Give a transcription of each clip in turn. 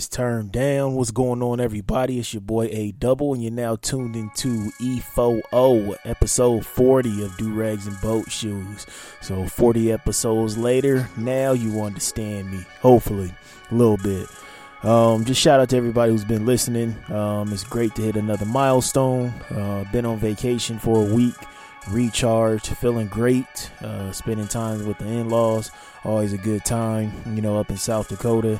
This turned down. What's going on, everybody? It's your boy A Double, and you're now tuned into E4O, episode 40 of Do Rags and Boat Shoes. So, 40 episodes later, now you understand me, hopefully, a little bit. Um, just shout out to everybody who's been listening. Um, it's great to hit another milestone. Uh, been on vacation for a week, recharged, feeling great, uh, spending time with the in laws always a good time you know up in south dakota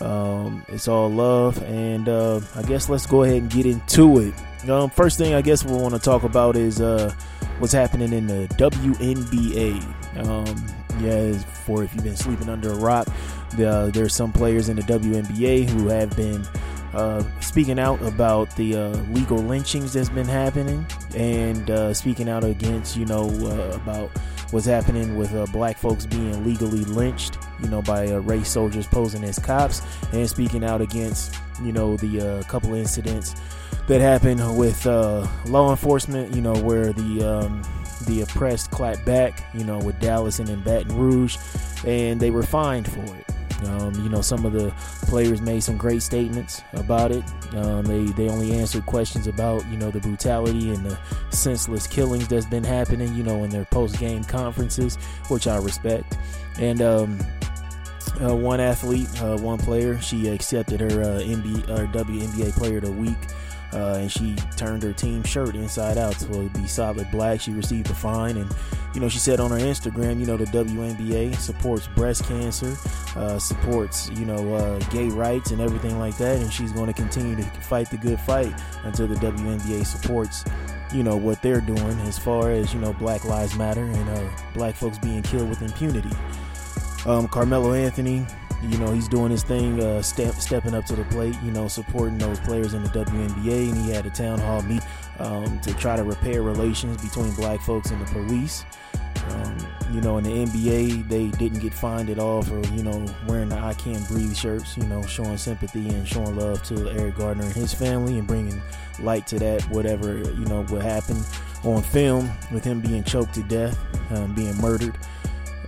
um, it's all love and uh, i guess let's go ahead and get into it um, first thing i guess we want to talk about is uh, what's happening in the WNBA. Um, yeah, for if you've been sleeping under a rock, the, there's some players in the WNBA who have been uh, speaking out about the uh, legal lynchings that's been happening, and uh, speaking out against you know uh, about what's happening with uh, black folks being legally lynched, you know, by uh, race soldiers posing as cops, and speaking out against you know the uh, couple incidents that happened with uh, law enforcement, you know, where the um, the oppressed clapped back, you know, with Dallas and in Baton Rouge, and they were fined for it. Um, you know, some of the players made some great statements about it. Um, they they only answered questions about you know the brutality and the senseless killings that's been happening. You know, in their post game conferences, which I respect. And um, uh, one athlete, uh, one player, she accepted her uh, NBA WNBA Player of the Week. Uh, and she turned her team shirt inside out so be solid black. She received a fine, and you know she said on her Instagram, you know the WNBA supports breast cancer, uh, supports you know uh, gay rights and everything like that, and she's going to continue to fight the good fight until the WNBA supports you know what they're doing as far as you know Black Lives Matter and black folks being killed with impunity. Um, Carmelo Anthony, you know, he's doing his thing, uh, step, stepping up to the plate, you know, supporting those players in the WNBA. And he had a town hall meet um, to try to repair relations between black folks and the police. Um, you know, in the NBA, they didn't get fined at all for, you know, wearing the I Can't Breathe shirts, you know, showing sympathy and showing love to Eric Gardner and his family and bringing light to that, whatever, you know, what happened on film with him being choked to death, um, being murdered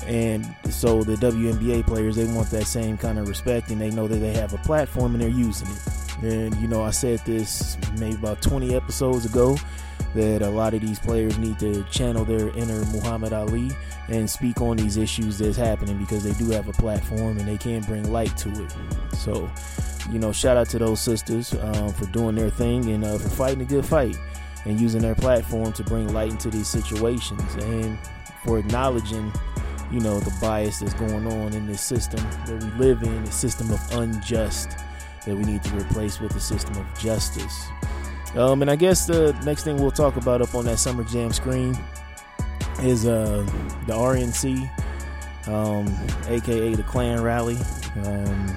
and so the WNBA players they want that same kind of respect and they know that they have a platform and they're using it. And you know I said this maybe about 20 episodes ago that a lot of these players need to channel their inner Muhammad Ali and speak on these issues that's happening because they do have a platform and they can bring light to it. So you know shout out to those sisters um, for doing their thing and uh, for fighting a good fight and using their platform to bring light into these situations and for acknowledging you know the bias that's going on in this system that we live in a system of unjust that we need to replace with a system of justice. Um, and i guess the next thing we'll talk about up on that summer jam screen is uh, the rnc um, aka the klan rally. Um,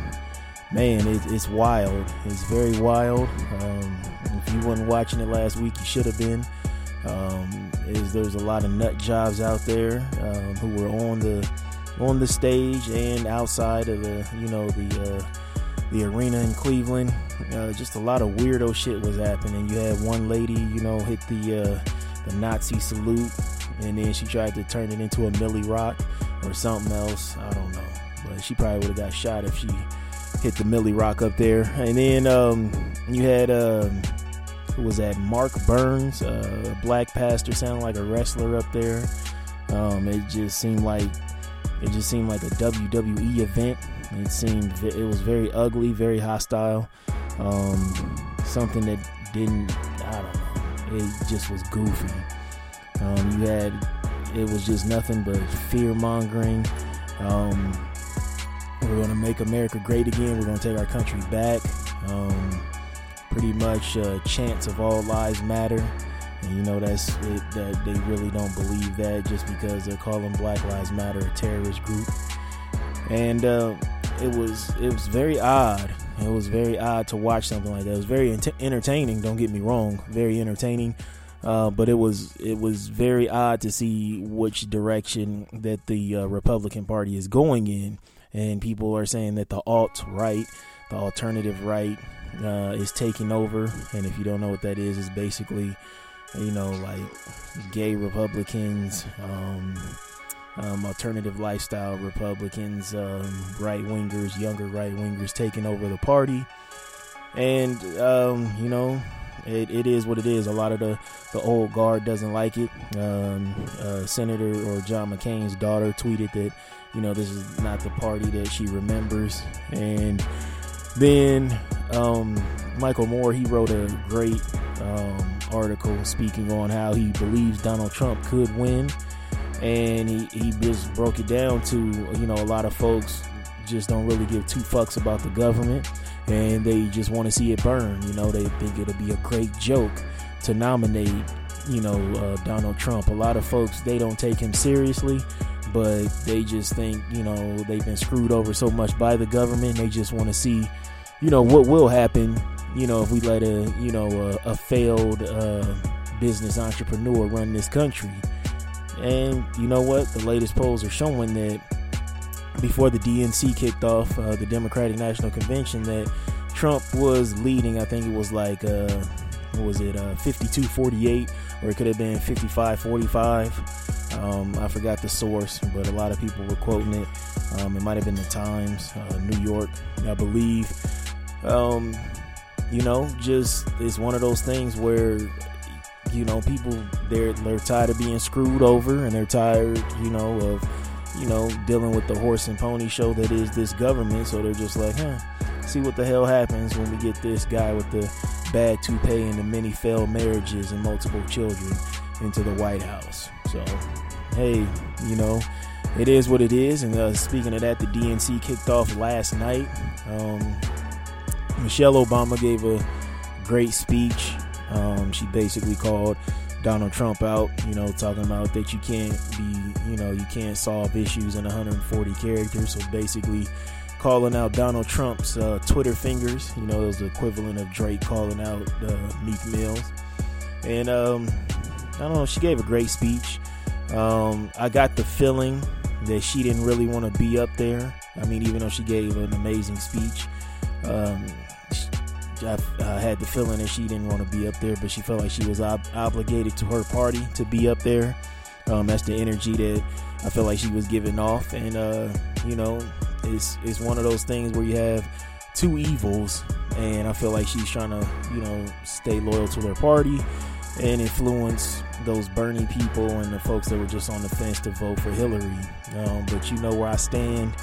man it, it's wild. It's very wild. Um, if you weren't watching it last week you should have been. Um, is there's a lot of nut jobs out there um, who were on the on the stage and outside of the you know the uh, the arena in Cleveland. Uh, just a lot of weirdo shit was happening. You had one lady, you know, hit the uh, the Nazi salute, and then she tried to turn it into a Millie Rock or something else. I don't know, but she probably would have got shot if she hit the Millie Rock up there. And then um, you had. Um, was at Mark Burns, uh, a black pastor, sounded like a wrestler up there. Um, it just seemed like it just seemed like a WWE event. It seemed it was very ugly, very hostile. Um, something that didn't, I don't know, it just was goofy. Um, you had, it was just nothing but fear mongering. Um, we're going to make America great again. We're going to take our country back. Um, pretty much uh, chants of all lives matter. And you know that's it, that they really don't believe that just because they're calling Black Lives Matter a terrorist group. And uh, it was it was very odd. It was very odd to watch something like that. It was very ent- entertaining. Don't get me wrong, very entertaining. Uh, but it was it was very odd to see which direction that the uh, Republican Party is going in, and people are saying that the alt right, the alternative right, uh, is taking over. And if you don't know what that is, it's basically, you know, like gay Republicans, um, um, alternative lifestyle Republicans, um, right wingers, younger right wingers taking over the party. And, um, you know, it, it is what it is. A lot of the, the old guard doesn't like it. Um, uh, Senator or John McCain's daughter tweeted that, you know, this is not the party that she remembers. And then um, Michael Moore, he wrote a great um, article speaking on how he believes Donald Trump could win. And he, he just broke it down to, you know, a lot of folks just don't really give two fucks about the government and they just want to see it burn. You know, they think it'll be a great joke to nominate, you know, uh, Donald Trump. A lot of folks they don't take him seriously, but they just think, you know, they've been screwed over so much by the government. They just want to see, you know, what will happen. You know, if we let a, you know, a, a failed uh, business entrepreneur run this country. And you know what? The latest polls are showing that before the DNC kicked off uh, the Democratic National Convention that Trump was leading. I think it was like, uh, what was it, uh, 52 48, or it could have been 55 45. Um, I forgot the source, but a lot of people were quoting it. Um, it might have been the Times, uh, New York, I believe. Um, you know, just it's one of those things where you know people they're they're tired of being screwed over and they're tired you know of you know, dealing with the horse and pony show that is this government. So they're just like, huh, see what the hell happens when we get this guy with the bad toupee and the many failed marriages and multiple children into the White House. So, hey, you know, it is what it is. And uh, speaking of that, the DNC kicked off last night. Um, Michelle Obama gave a great speech. Um, she basically called Donald Trump out, you know, talking about that you can't be, you know, you can't solve issues in 140 characters. So basically, calling out Donald Trump's uh, Twitter fingers. You know, it was the equivalent of Drake calling out uh, Meek Mills. And um, I don't know, she gave a great speech. Um, I got the feeling that she didn't really want to be up there. I mean, even though she gave an amazing speech, um, I, had the feeling that she didn't want to be up there, but she felt like she was ob- obligated to her party to be up there. Um, that's the energy that I felt like she was giving off, and uh, you know, it's it's one of those things where you have two evils, and I feel like she's trying to you know stay loyal to her party and influence those Bernie people and the folks that were just on the fence to vote for Hillary. Um, but you know where I stand.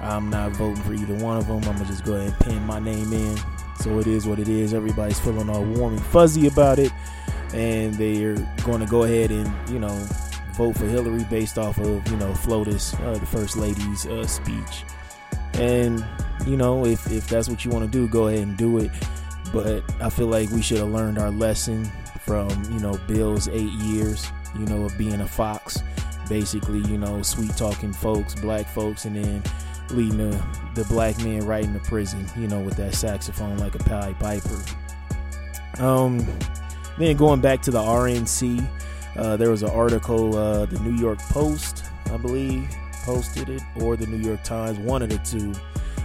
I'm not voting for either one of them. I'm gonna just go ahead and pin my name in so it is what it is. Everybody's feeling all warm and fuzzy about it, and they're going to go ahead and you know vote for Hillary based off of you know FLOTUS, uh, the first lady's uh, speech. And you know if if that's what you want to do, go ahead and do it. But I feel like we should have learned our lesson from you know Bill's eight years, you know, of being a fox. Basically, you know, sweet talking folks, black folks, and then leading the, the black man right into prison, you know, with that saxophone like a Pied Piper. Um, then going back to the RNC, uh, there was an article, uh, the New York Post, I believe, posted it, or the New York Times, one of the two.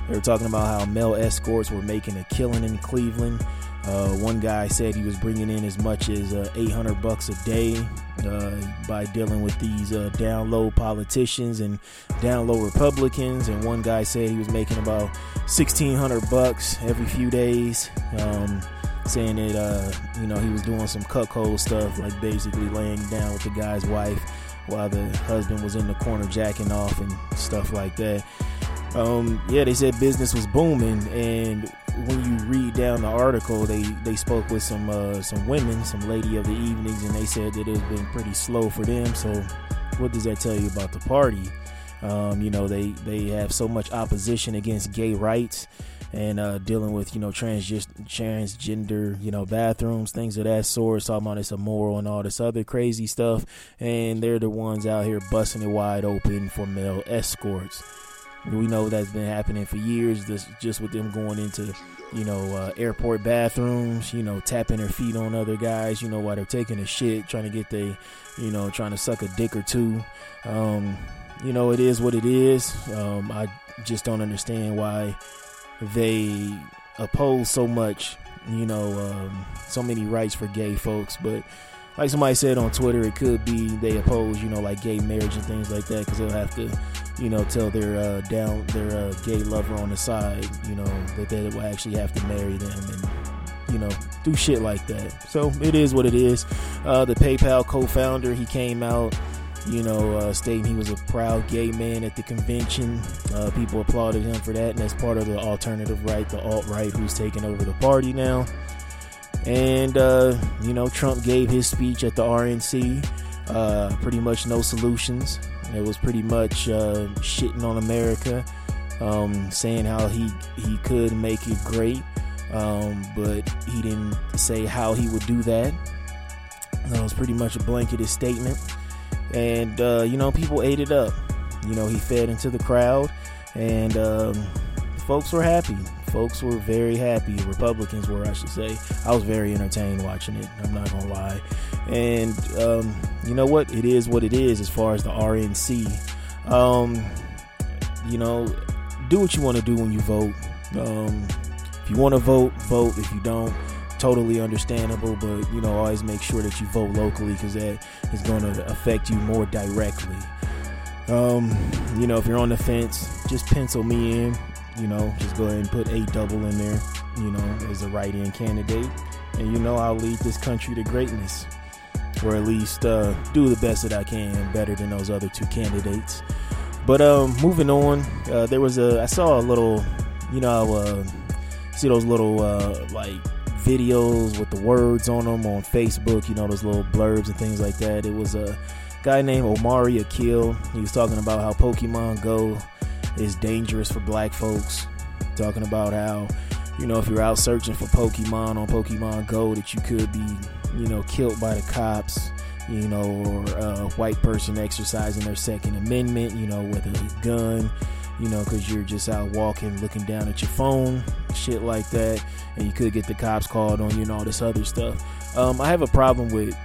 They were talking about how male escorts were making a killing in Cleveland. Uh, one guy said he was bringing in as much as uh, 800 bucks a day uh, by dealing with these uh, down low politicians and down low Republicans. And one guy said he was making about 1600 bucks every few days. Um, saying that uh, you know he was doing some cuckold stuff, like basically laying down with the guy's wife while the husband was in the corner jacking off and stuff like that. Um, yeah, they said business was booming, and when you read down the article, they they spoke with some uh, some women, some lady of the evenings, and they said that it's been pretty slow for them. So, what does that tell you about the party? Um, you know, they they have so much opposition against gay rights and uh, dealing with you know trans transgender you know bathrooms, things of that sort. Talking about it's immoral and all this other crazy stuff, and they're the ones out here busting it wide open for male escorts. We know that's been happening for years. This, just with them going into, you know, uh, airport bathrooms, you know, tapping their feet on other guys, you know, while they're taking a shit, trying to get they, you know, trying to suck a dick or two. Um, you know, it is what it is. Um, I just don't understand why they oppose so much, you know, um, so many rights for gay folks. But like somebody said on Twitter, it could be they oppose, you know, like gay marriage and things like that because they'll have to, you know, tell their uh, down their uh, gay lover on the side, you know, that they will actually have to marry them and you know, do shit like that. So it is what it is. Uh, the PayPal co-founder, he came out you know, uh, stating he was a proud gay man at the convention. Uh, people applauded him for that, and that's part of the alternative right, the alt right, who's taking over the party now. And, uh, you know, Trump gave his speech at the RNC. Pretty much no solutions. It was pretty much uh, shitting on America, um, saying how he, he could make it great, um, but he didn't say how he would do that. It was pretty much a blanketed statement and uh, you know people ate it up. You know he fed into the crowd, and um, folks were happy. Folks were very happy. Republicans were, I should say. I was very entertained watching it. I'm not gonna lie. And um, you know what? It is what it is as far as the RNC. Um, you know, do what you want to do when you vote. Um, if you want to vote, vote. If you don't, totally understandable, but you know, always make sure that you vote locally because that is going to affect you more directly. Um, you know, if you're on the fence, just pencil me in. You know, just go ahead and put a double in there. You know, as a write-in candidate, and you know, I'll lead this country to greatness, or at least uh, do the best that I can, better than those other two candidates. But um, moving on, uh, there was a I saw a little, you know, uh, see those little uh, like videos with the words on them on Facebook, you know, those little blurbs and things like that. It was a guy named Omari Akil. He was talking about how Pokemon Go is dangerous for black folks. Talking about how, you know, if you're out searching for Pokemon on Pokemon Go, that you could be, you know, killed by the cops, you know, or a white person exercising their Second Amendment, you know, with a gun you know, because you're just out walking, looking down at your phone, shit like that, and you could get the cops called on you and all this other stuff. Um, I have a problem with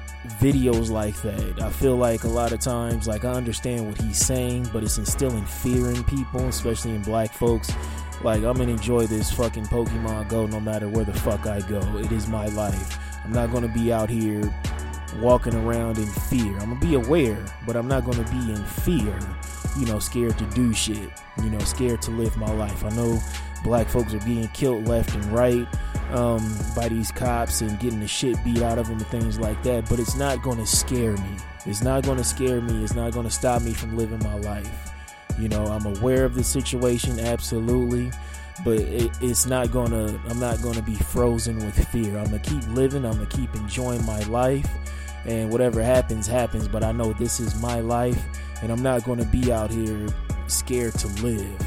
videos like that. I feel like a lot of times, like I understand what he's saying, but it's instilling fear in people, especially in black folks. Like I'm gonna enjoy this fucking Pokemon Go no matter where the fuck I go. It is my life. I'm not gonna be out here walking around in fear. I'm gonna be aware, but I'm not gonna be in fear you know, scared to do shit, you know, scared to live my life. I know black folks are being killed left and right um, by these cops and getting the shit beat out of them and things like that, but it's not going to scare me. It's not going to scare me. It's not going to stop me from living my life. You know, I'm aware of the situation, absolutely, but it, it's not gonna. I'm not gonna be frozen with fear. I'm gonna keep living. I'm gonna keep enjoying my life, and whatever happens, happens. But I know this is my life, and I'm not going to be out here scared to live.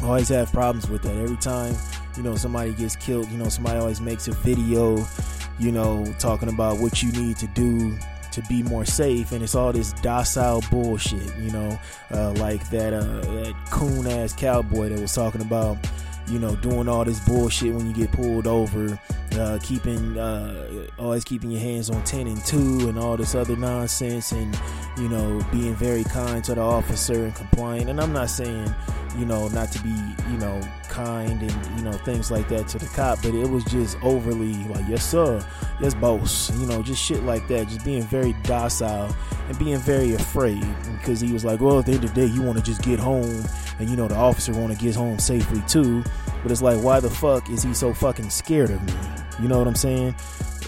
I always have problems with that. Every time, you know, somebody gets killed, you know, somebody always makes a video, you know, talking about what you need to do to be more safe, and it's all this docile bullshit, you know, uh, like that uh, that coon ass cowboy that was talking about you know, doing all this bullshit when you get pulled over, uh, keeping, uh, always keeping your hands on 10 and 2 and all this other nonsense and, you know, being very kind to the officer and compliant. And I'm not saying, you know, not to be, you know, kind and, you know, things like that to the cop, but it was just overly like, yes, sir, yes, boss, you know, just shit like that, just being very docile and being very afraid because he was like, well, at the end of the day, you want to just get home and, you know, the officer want to get home safely too. But it's like, why the fuck is he so fucking scared of me? You know what I'm saying?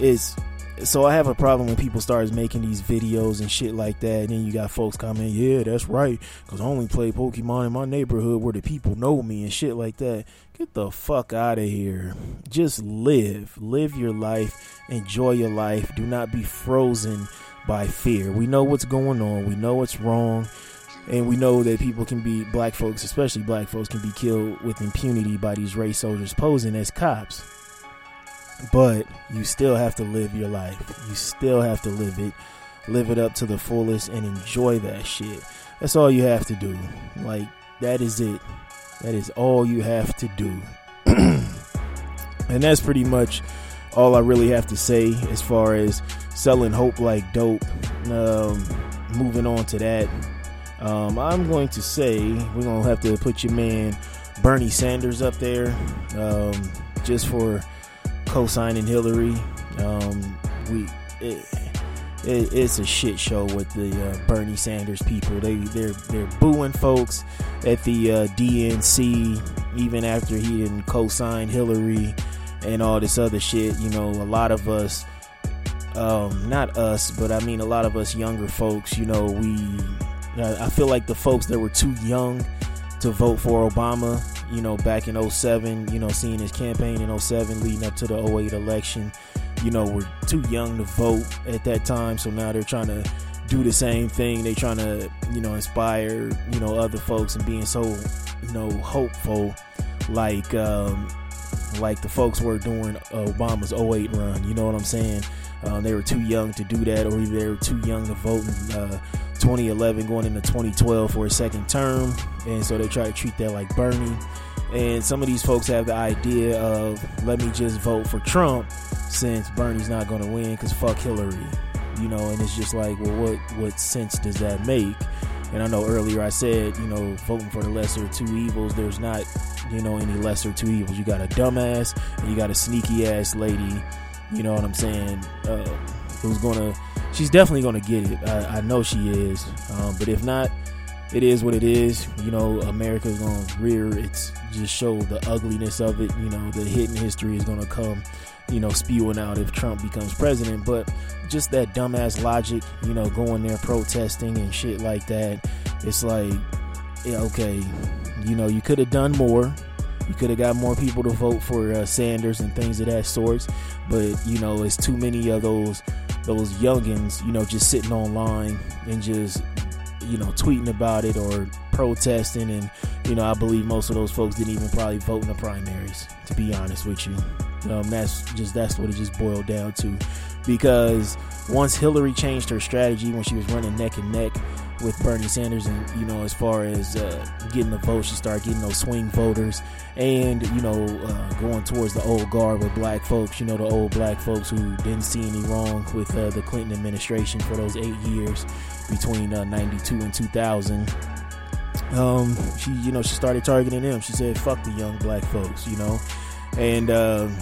It's so I have a problem when people start making these videos and shit like that. And then you got folks comment, yeah, that's right, because I only play Pokemon in my neighborhood where the people know me and shit like that. Get the fuck out of here. Just live. Live your life. Enjoy your life. Do not be frozen by fear. We know what's going on. We know what's wrong. and we know that people can be black folks, especially black folks, can be killed with impunity by these race soldiers posing as cops. But you still have to live your life. You still have to live it, live it up to the fullest, and enjoy that shit. That's all you have to do. Like that is it. That is all you have to do. and that's pretty much all I really have to say as far as selling hope like dope. Um, moving on to that, um, I'm going to say we're gonna have to put your man Bernie Sanders up there, um, just for co-signing Hillary. Um, we it, it, it's a shit show with the uh, Bernie Sanders people. They they're they're booing folks at the uh, DNC even after he didn't co-sign Hillary and all this other shit. You know, a lot of us, um, not us, but I mean a lot of us younger folks. You know, we I feel like the folks that were too young to vote for Obama, you know, back in 07, you know, seeing his campaign in 07 leading up to the 08 election, you know, were too young to vote at that time. So now they're trying to do the same thing. They're trying to, you know, inspire, you know, other folks and being so, you know, hopeful like um like the folks were during Obama's 08 run. You know what I'm saying? Uh, they were too young to do that, or they were too young to vote in uh, 2011 going into 2012 for a second term. And so they try to treat that like Bernie. And some of these folks have the idea of let me just vote for Trump since Bernie's not going to win because fuck Hillary. You know, and it's just like, well, what what sense does that make? And I know earlier I said, you know, voting for the lesser two evils. There's not, you know, any lesser two evils. You got a dumbass and you got a sneaky ass lady. You know what I'm saying? Uh, who's gonna? She's definitely gonna get it. I, I know she is. Um, but if not, it is what it is. You know, America's gonna rear its just show the ugliness of it. You know, the hidden history is gonna come you know, spewing out if Trump becomes president. But just that dumbass logic, you know, going there protesting and shit like that. It's like, yeah, okay, you know, you could have done more. You could have got more people to vote for uh, Sanders and things of that sort. But you know, it's too many of those those youngins, you know, just sitting online and just you know tweeting about it or protesting. And you know i believe most of those folks didn't even probably vote in the primaries to be honest with you. Um, that's just that's what it just boiled down to. Because once hillary changed her strategy when she was running neck and neck with Bernie Sanders, and you know, as far as uh, getting the votes, she started getting those swing voters, and you know, uh, going towards the old guard with black folks. You know, the old black folks who didn't see any wrong with uh, the Clinton administration for those eight years between '92 uh, and 2000. Um, she, you know, she started targeting them. She said, "Fuck the young black folks," you know, and um,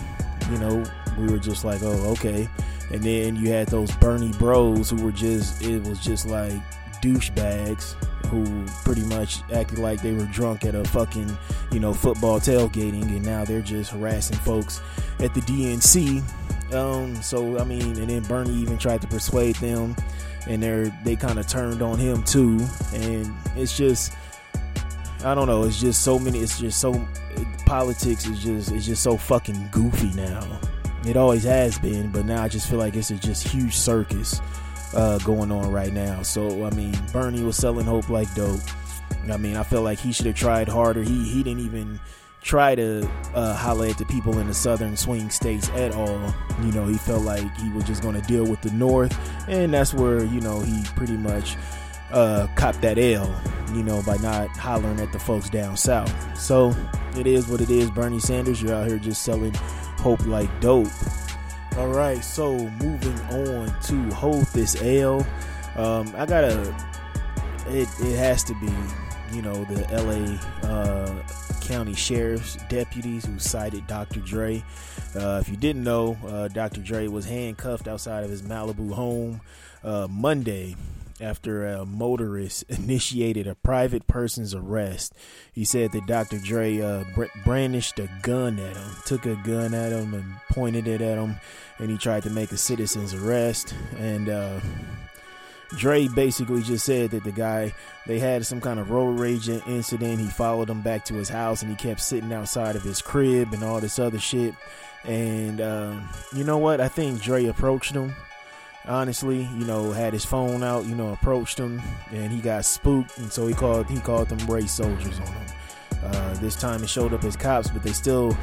you know, we were just like, "Oh, okay." And then you had those Bernie bros who were just, it was just like douchebags who pretty much acted like they were drunk at a fucking, you know, football tailgating, and now they're just harassing folks at the DNC. Um, so I mean, and then Bernie even tried to persuade them, and they're they kind of turned on him too, and it's just, I don't know, it's just so many, it's just so politics is just it's just so fucking goofy now. It always has been, but now I just feel like it's a just huge circus uh, going on right now. So I mean, Bernie was selling hope like dope. I mean, I felt like he should have tried harder. He he didn't even try to uh, holler at the people in the southern swing states at all. You know, he felt like he was just going to deal with the north, and that's where you know he pretty much uh, copped that L. You know, by not hollering at the folks down south. So it is what it is. Bernie Sanders, you're out here just selling hope like dope. All right, so moving on to hold this L. Um, I gotta. It it has to be, you know, the L.A. Uh, County Sheriff's deputies who cited Dr. Dre. Uh, if you didn't know, uh, Dr. Dre was handcuffed outside of his Malibu home uh, Monday after a motorist initiated a private person's arrest. He said that Dr. Dre uh, brandished a gun at him, took a gun at him, and pointed it at him, and he tried to make a citizen's arrest. And uh, Dre basically just said that the guy they had some kind of road rage incident. He followed him back to his house, and he kept sitting outside of his crib and all this other shit. And uh, you know what? I think Dre approached him honestly, you know, had his phone out, you know, approached him, and he got spooked, and so he called he called them race soldiers on him. Uh, this time it showed up as cops, but they still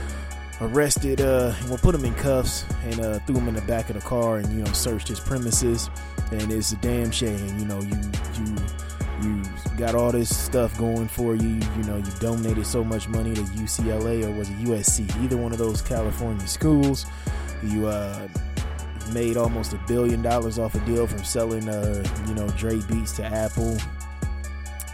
arrested, uh, well, put him in cuffs and uh, threw him in the back of the car, and you know, searched his premises. And it's a damn shame, you know, you you you got all this stuff going for you. You know, you donated so much money to UCLA or was it USC? Either one of those California schools. You uh, made almost a billion dollars off a deal from selling, uh, you know, Dre beats to Apple,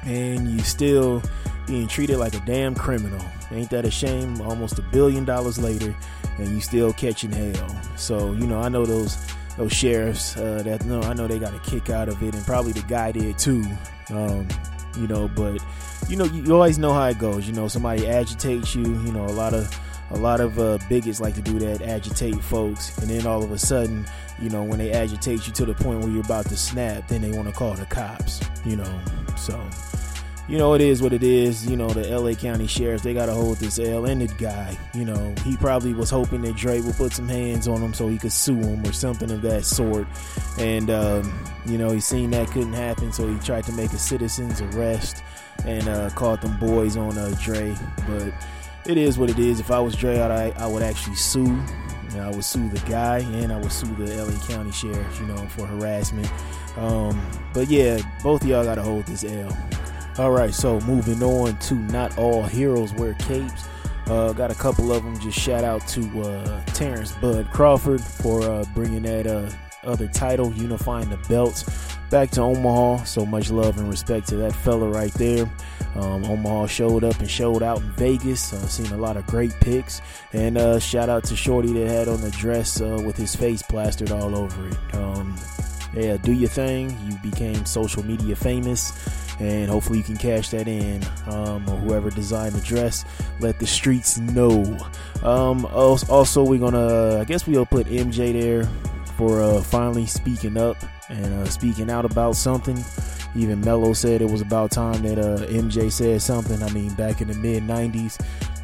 and you still being treated like a damn criminal. Ain't that a shame? Almost a billion dollars later, and you still catching hell. So you know, I know those those sheriffs uh, that no, I know they got a kick out of it, and probably the guy did too. Um, you know, but you know, you, you always know how it goes. You know, somebody agitates you. You know, a lot of a lot of uh, bigots like to do that, agitate folks, and then all of a sudden, you know, when they agitate you to the point where you're about to snap, then they want to call the cops. You know, so you know, it is what it is. You know, the LA County Sheriff, they got to hold this L ended guy. You know, he probably was hoping that Drake would put some hands on him so he could sue him or something of that sort. And, um, you know, he seen that couldn't happen, so he tried to make a citizen's arrest and uh, caught them boys on uh, Dre. But it is what it is. If I was Dre, I, I would actually sue. Know, I would sue the guy and I would sue the LA County Sheriff, you know, for harassment. Um, but yeah, both of y'all got to hold this L. All right, so moving on to Not All Heroes Wear Capes. Uh, got a couple of them. Just shout out to uh, Terence Bud Crawford for uh, bringing that uh, other title, unifying the belts, back to Omaha. So much love and respect to that fella right there. Um, Omaha showed up and showed out in Vegas. Uh, seen a lot of great pics. And uh, shout out to Shorty that had on the dress uh, with his face plastered all over it. Um, yeah, do your thing. You became social media famous and hopefully you can cash that in. Um, or whoever designed the dress, let the streets know. Um, also, we're gonna, I guess we'll put MJ there for uh, finally speaking up and uh, speaking out about something. Even Mello said it was about time that uh, MJ said something. I mean, back in the mid '90s,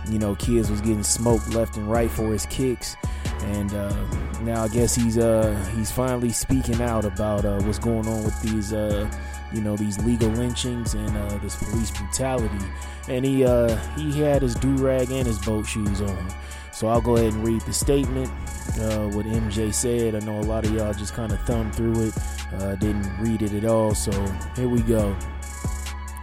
you know, kids was getting smoked left and right for his kicks, and uh, now I guess he's uh, he's finally speaking out about uh, what's going on with these uh, you know these legal lynchings and uh, this police brutality. And he uh, he had his do rag and his boat shoes on. So I'll go ahead and read the statement. Uh, what MJ said. I know a lot of y'all just kind of thumbed through it, uh, didn't read it at all. So here we go.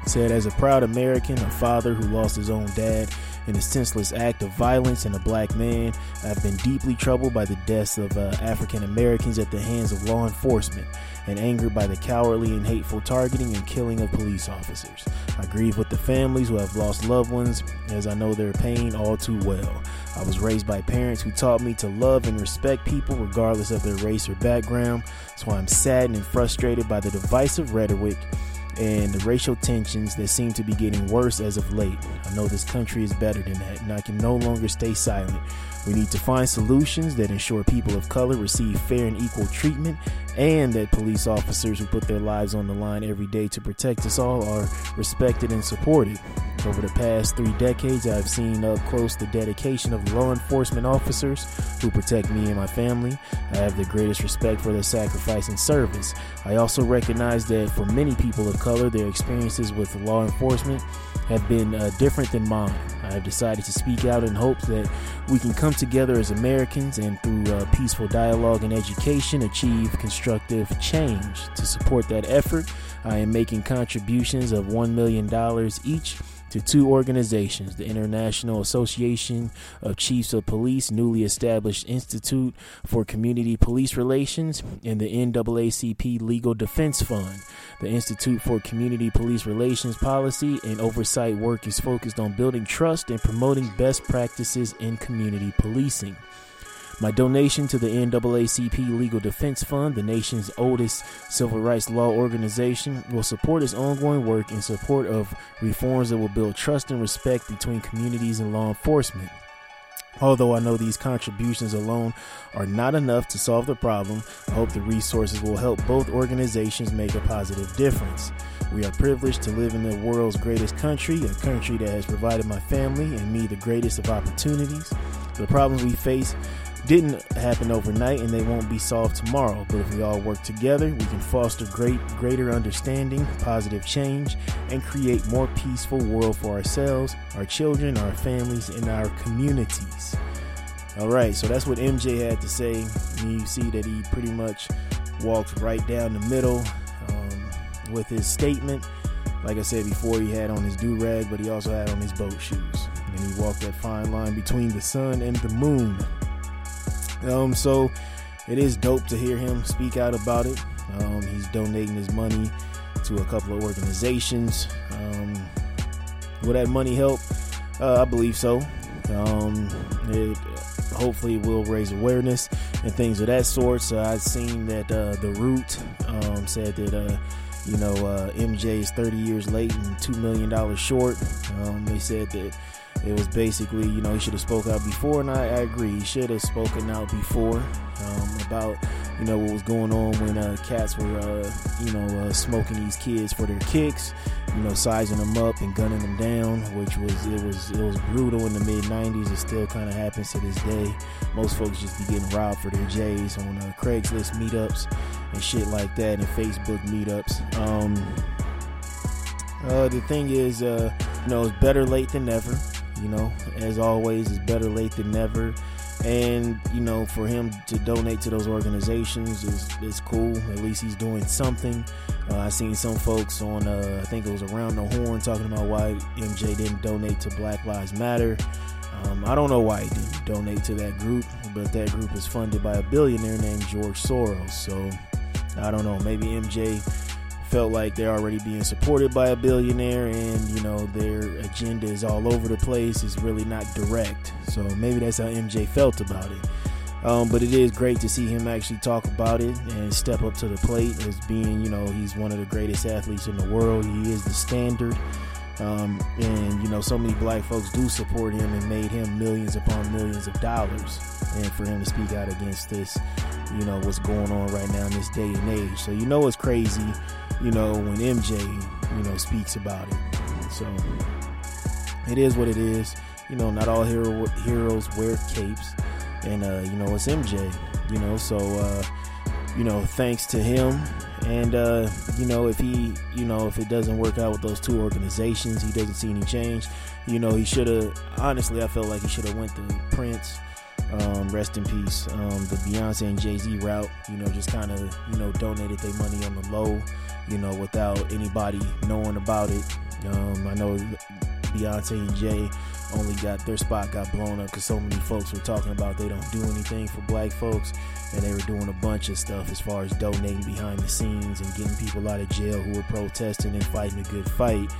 Said, as a proud American, a father who lost his own dad in a senseless act of violence in a black man, I've been deeply troubled by the deaths of uh, African Americans at the hands of law enforcement and angered by the cowardly and hateful targeting and killing of police officers. I grieve with the families who have lost loved ones, as I know their pain all too well. I was raised by parents who taught me to love and respect people regardless of their race or background, so I'm saddened and frustrated by the divisive rhetoric and the racial tensions that seem to be getting worse as of late. I know this country is better than that, and I can no longer stay silent. We need to find solutions that ensure people of color receive fair and equal treatment, and that police officers who put their lives on the line every day to protect us all are respected and supported. Over the past three decades, I've seen up close the dedication of law enforcement officers who protect me and my family. I have the greatest respect for their sacrifice and service. I also recognize that for many people of color, their experiences with law enforcement have been uh, different than mine. I have decided to speak out in hopes that we can come together as Americans and through uh, peaceful dialogue and education achieve constructive change. To support that effort, I am making contributions of $1 million each to two organizations the International Association of Chiefs of Police, newly established Institute for Community Police Relations, and the NAACP Legal Defense Fund. The Institute for Community Police Relations Policy and Oversight work is focused on building trust and promoting best practices in community policing. My donation to the NAACP Legal Defense Fund, the nation's oldest civil rights law organization, will support its ongoing work in support of reforms that will build trust and respect between communities and law enforcement. Although I know these contributions alone are not enough to solve the problem, I hope the resources will help both organizations make a positive difference. We are privileged to live in the world's greatest country, a country that has provided my family and me the greatest of opportunities. The problems we face didn't happen overnight and they won't be solved tomorrow. But if we all work together, we can foster great, greater understanding, positive change, and create more peaceful world for ourselves, our children, our families, and our communities. All right, so that's what MJ had to say. You see that he pretty much walked right down the middle um, with his statement. Like I said before, he had on his do rag, but he also had on his boat shoes. And he walked that fine line between the sun and the moon. Um, so it is dope to hear him speak out about it. Um, he's donating his money to a couple of organizations. Um, will that money help? Uh, I believe so. Um, it hopefully will raise awareness and things of that sort. So I've seen that uh, the Root um, said that uh, you know uh, MJ is 30 years late and two million dollars short. Um, they said that it was basically, you know, he should have spoke out before, and I, I agree. He should have spoken out before um, about, you know, what was going on when uh, cats were, uh, you know, uh, smoking these kids for their kicks, you know, sizing them up and gunning them down, which was it was it was brutal in the mid '90s. It still kind of happens to this day. Most folks just be getting robbed for their J's on uh, Craigslist meetups and shit like that, and Facebook meetups. Um, uh, the thing is, uh, you know, it's better late than never. You know, as always, it's better late than never. And you know, for him to donate to those organizations is is cool. At least he's doing something. Uh, I seen some folks on, uh, I think it was around the horn, talking about why MJ didn't donate to Black Lives Matter. Um, I don't know why he didn't donate to that group, but that group is funded by a billionaire named George Soros. So I don't know. Maybe MJ felt like they're already being supported by a billionaire and you know their agenda is all over the place it's really not direct. So maybe that's how mj felt about it. Um, but it is great to see him actually talk about it and step up to the plate as being you know he's one of the greatest athletes in the world. He is the standard um, and you know so many black folks do support him and made him millions upon millions of dollars and for him to speak out against this you know what's going on right now in this day and age so you know it's crazy you know, when MJ, you know, speaks about it. So it is what it is. You know, not all hero heroes wear capes, and uh, you know it's MJ. You know, so uh, you know, thanks to him, and uh, you know, if he, you know, if it doesn't work out with those two organizations, he doesn't see any change. You know, he should have. Honestly, I felt like he should have went to Prince. Um, rest in peace. Um, the Beyonce and Jay Z route, you know, just kind of, you know, donated their money on the low you know, without anybody knowing about it. Um, I know Beyonce and Jay only got their spot got blown up because so many folks were talking about they don't do anything for black folks, and they were doing a bunch of stuff as far as donating behind the scenes and getting people out of jail who were protesting and fighting a good fight.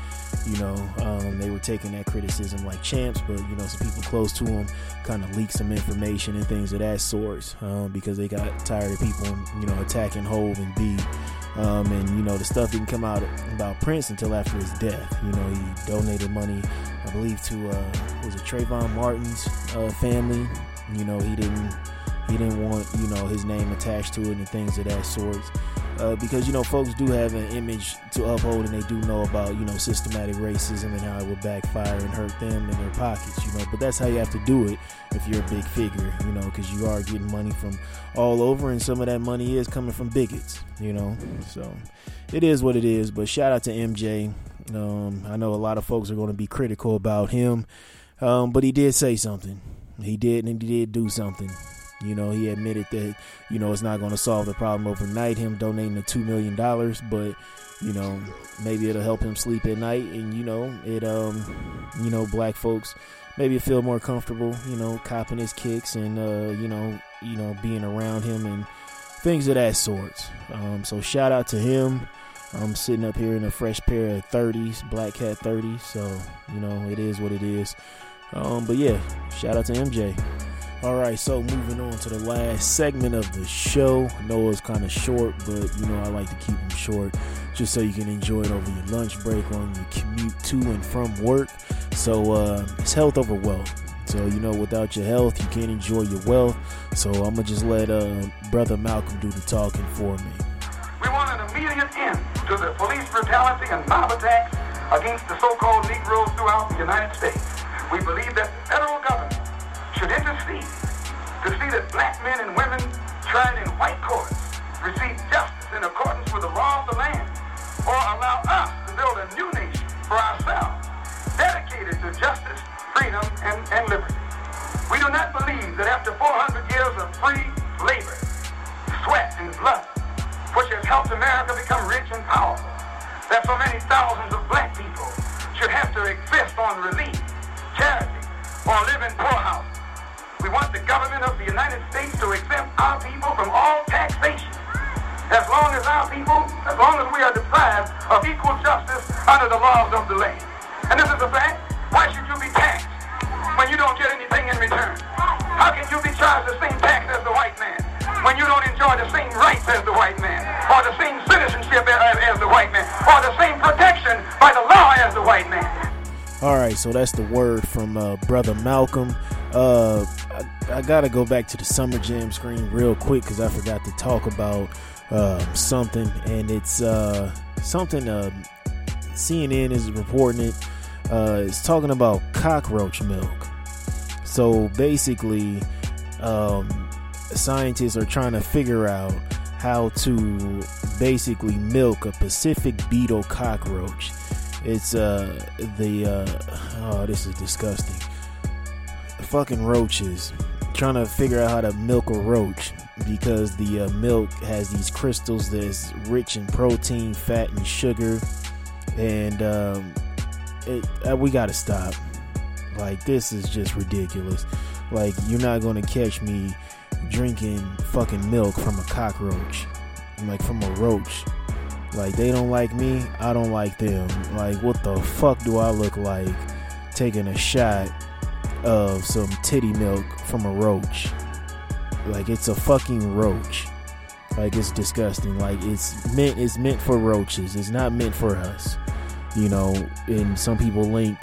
You know, um, they were taking that criticism like champs, but you know, some people close to them kind of leaked some information and things of that sort um, because they got tired of people, you know, attacking Hove and B um, and you know the stuff didn't come out about Prince until after his death. You know he donated money, I believe, to uh, was it Trayvon Martin's uh, family. You know he didn't he didn't want you know his name attached to it and things of that sort. Uh, because you know folks do have an image to uphold and they do know about you know systematic racism and how it will backfire and hurt them in their pockets you know. But that's how you have to do it if you're a big figure you know because you are getting money from all over and some of that money is coming from bigots you know. So it is what it is. But shout out to mj um, i know a lot of folks are going to be critical about him um, but he did say something he did and he did do something you know, he admitted that, you know, it's not going to solve the problem overnight, him donating the $2 million, but, you know, maybe it'll help him sleep at night. And, you know, it, um, you know, black folks maybe feel more comfortable, you know, copping his kicks and, uh, you know, you know, being around him and things of that sort. Um, so shout out to him. I'm sitting up here in a fresh pair of 30s, Black Cat 30s. So, you know, it is what it is. Um, but yeah, shout out to MJ. All right, so moving on to the last segment of the show. I know it's kind of short, but you know I like to keep them short just so you can enjoy it over your lunch break on your commute to and from work. So uh, it's health over wealth. So you know, without your health, you can't enjoy your wealth. So I'm gonna just let uh, brother Malcolm do the talking for me. We want an immediate end to the police brutality and mob attacks against the so-called Negroes throughout the United States. We believe that the federal government should intercede to see that black men and women tried in white courts receive justice in accordance with the law of the land, or allow us to build a new nation for ourselves, dedicated to justice, freedom, and, and liberty. We do not believe that after 400 years of free labor, sweat, and blood, which has helped America become rich and powerful, that so many thousands of black people should have to exist on relief, charity, or live in poorhouses. We want the government of the United States to exempt our people from all taxation. As long as our people, as long as we are deprived of equal justice under the laws of the land. And this is a fact. Why should you be taxed when you don't get anything in return? How can you be charged the same tax as the white when you don't enjoy the same rights as the white man, or the same citizenship as, the white man, or the same protection by the law as the white man? All right, so that's the word from uh, brother Malcolm. Uh, I, I, gotta go back to the summer jam screen real quick because I forgot to talk about uh, something, and it's uh, something uh, CNN is reporting it. Uh, it's talking about cockroach milk. So basically, um, scientists are trying to figure out how to basically milk a Pacific beetle cockroach. It's uh the uh oh this is disgusting. Fucking roaches trying to figure out how to milk a roach because the uh, milk has these crystals that's rich in protein, fat, and sugar, and um, it, uh, we gotta stop. Like this is just ridiculous. Like you're not gonna catch me drinking fucking milk from a cockroach, like from a roach. Like they don't like me, I don't like them. Like what the fuck do I look like taking a shot of some titty milk from a roach? Like it's a fucking roach. Like it's disgusting. Like it's meant it's meant for roaches. It's not meant for us. You know, and some people link,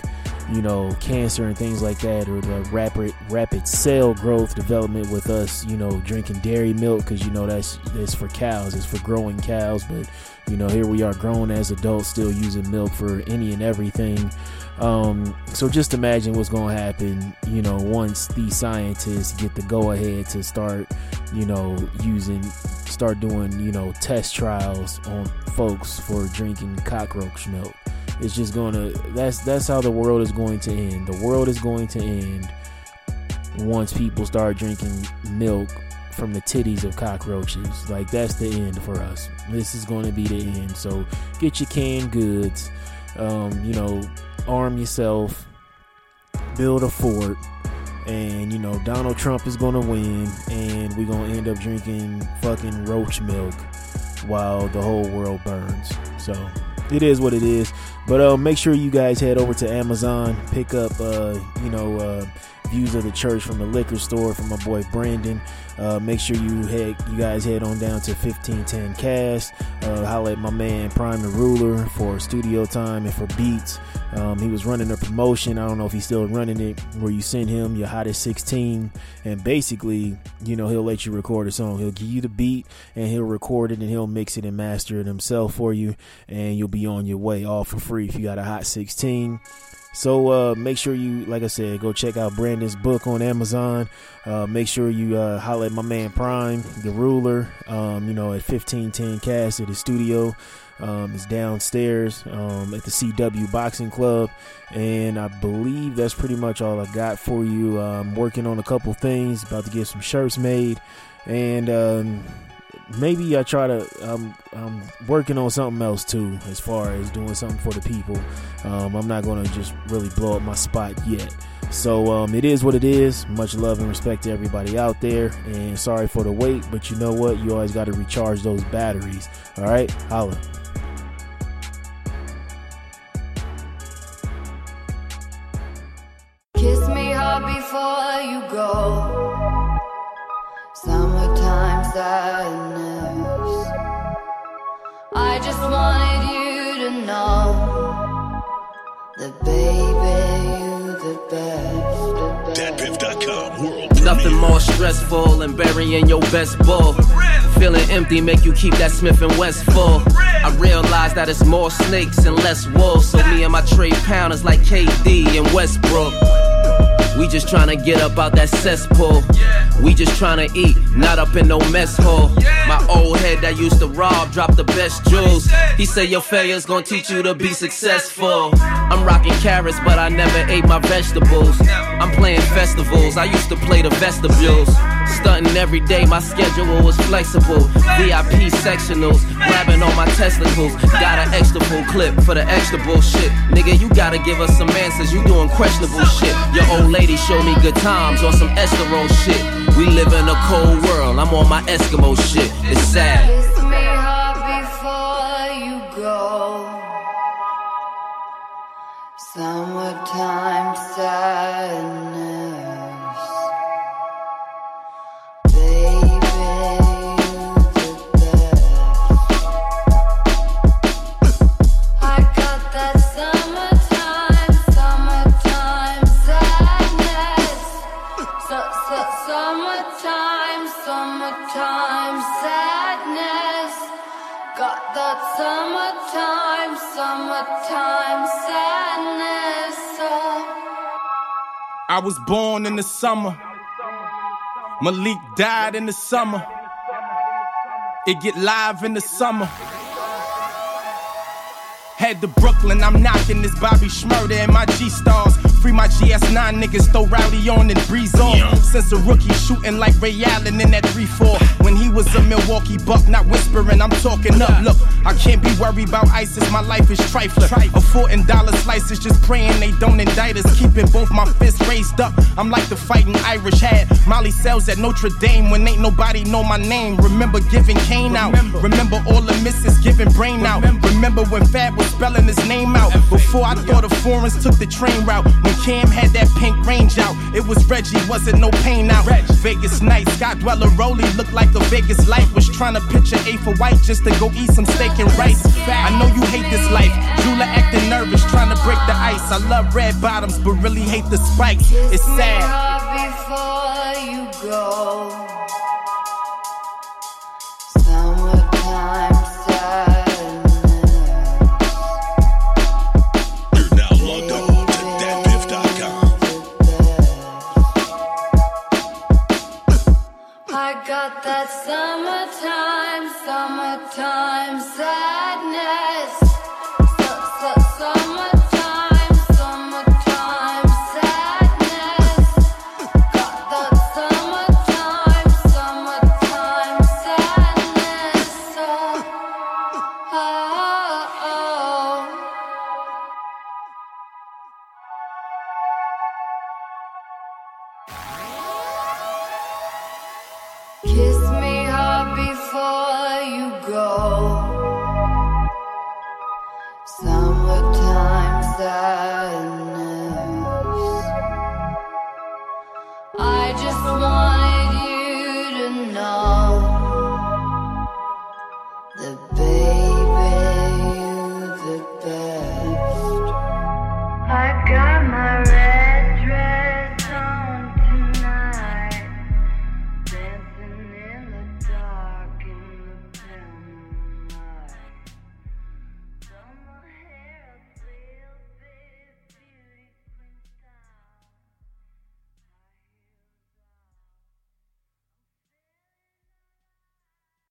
you know, cancer and things like that, or the rapid rapid cell growth development with us, you know, drinking dairy milk because you know that's that's for cows. It's for growing cows, but you know, here we are grown as adults still using milk for any and everything. Um, so just imagine what's going to happen, you know, once these scientists get the go ahead to start, you know, using, start doing, you know, test trials on folks for drinking cockroach milk. It's just going to, that's, that's how the world is going to end. The world is going to end once people start drinking milk from the titties of cockroaches. Like that's the end for us. This is going to be the end. So get your canned goods. Um, you know, arm yourself, build a fort, and you know Donald Trump is gonna win, and we're gonna end up drinking fucking roach milk while the whole world burns. So it is what it is. But uh, make sure you guys head over to Amazon, pick up uh, you know uh, views of the church from the liquor store from my boy Brandon. Uh, make sure you head, you guys head on down to 1510 Cast. Uh, holla at my man Prime the Ruler for studio time and for beats. Um, he was running a promotion. I don't know if he's still running it, where you send him your hottest 16, and basically, you know, he'll let you record a song. He'll give you the beat, and he'll record it, and he'll mix it and master it himself for you, and you'll be on your way all for free if you got a hot 16. So uh, make sure you, like I said, go check out Brandon's book on Amazon. Uh, make sure you uh, holler at my man Prime, the ruler, um, you know, at 1510 Cast at the studio. Um, it's downstairs um, at the CW Boxing Club. And I believe that's pretty much all I got for you. I'm working on a couple things, about to get some shirts made. And um, maybe I try to. I'm I'm working on something else too, as far as doing something for the people. Um, I'm not gonna just really blow up my spot yet. So um, it is what it is. Much love and respect to everybody out there, and sorry for the wait, but you know what? You always got to recharge those batteries. All right, holla. Kiss me hard before you go. Summertime sadness. I just wanted you to know that, baby, you the best. DatPiff.com world Nothing more stressful than burying your best bull. Feeling empty make you keep that Smith and West full. I realize that it's more snakes and less wolves. So me and my trade pounders like KD and Westbrook. We just tryna get up out that cesspool. We just trying to eat, not up in no mess hall. My old head that used to rob dropped the best jewels. He said your failure's gonna teach you to be successful. I'm rocking carrots, but I never ate my vegetables. I'm playing festivals, I used to play the vestibules. Stunting every day, my schedule was flexible. VIP sectionals, grabbing on my testicles. Got an extra full clip for the extra bullshit. Nigga, you gotta give us some answers, you doing questionable shit. Your old lady showed me good times on some Escaro shit. We live in a cold world, I'm on my Eskimo shit. It's sad. Kiss me hard before you go. Summertime sadness. I was born in the summer. Malik died in the summer. It get live in the summer. Head to Brooklyn, I'm knocking this Bobby Shmurda and my G stars. Free my GS9 niggas, throw rowdy on and breeze off. Since a rookie, shooting like Ray Allen in that 3 4. When he was a Milwaukee buck, not whispering, I'm talking up. Look, I can't be worried about ISIS, my life is trifling. A fourteen dollar slices, just praying they don't indict us. Keeping both my fists raised up, I'm like the fighting Irish had. Molly sells at Notre Dame when ain't nobody know my name. Remember giving Kane out, remember all the misses giving brain out. Remember when Fab was spelling his name out. Before I thought the foreigners took the train route. When Cam had that pink range out, it was Reggie, wasn't no pain out. Vegas night, Scott Dweller Rolly looked like a Vegas life. Was trying to picture A for white just to go eat some steak and rice. I know you hate this life. Jula acting nervous, trying to break the ice. I love red bottoms, but really hate the spikes. It's sad. before you go. That summertime, summertime sadness.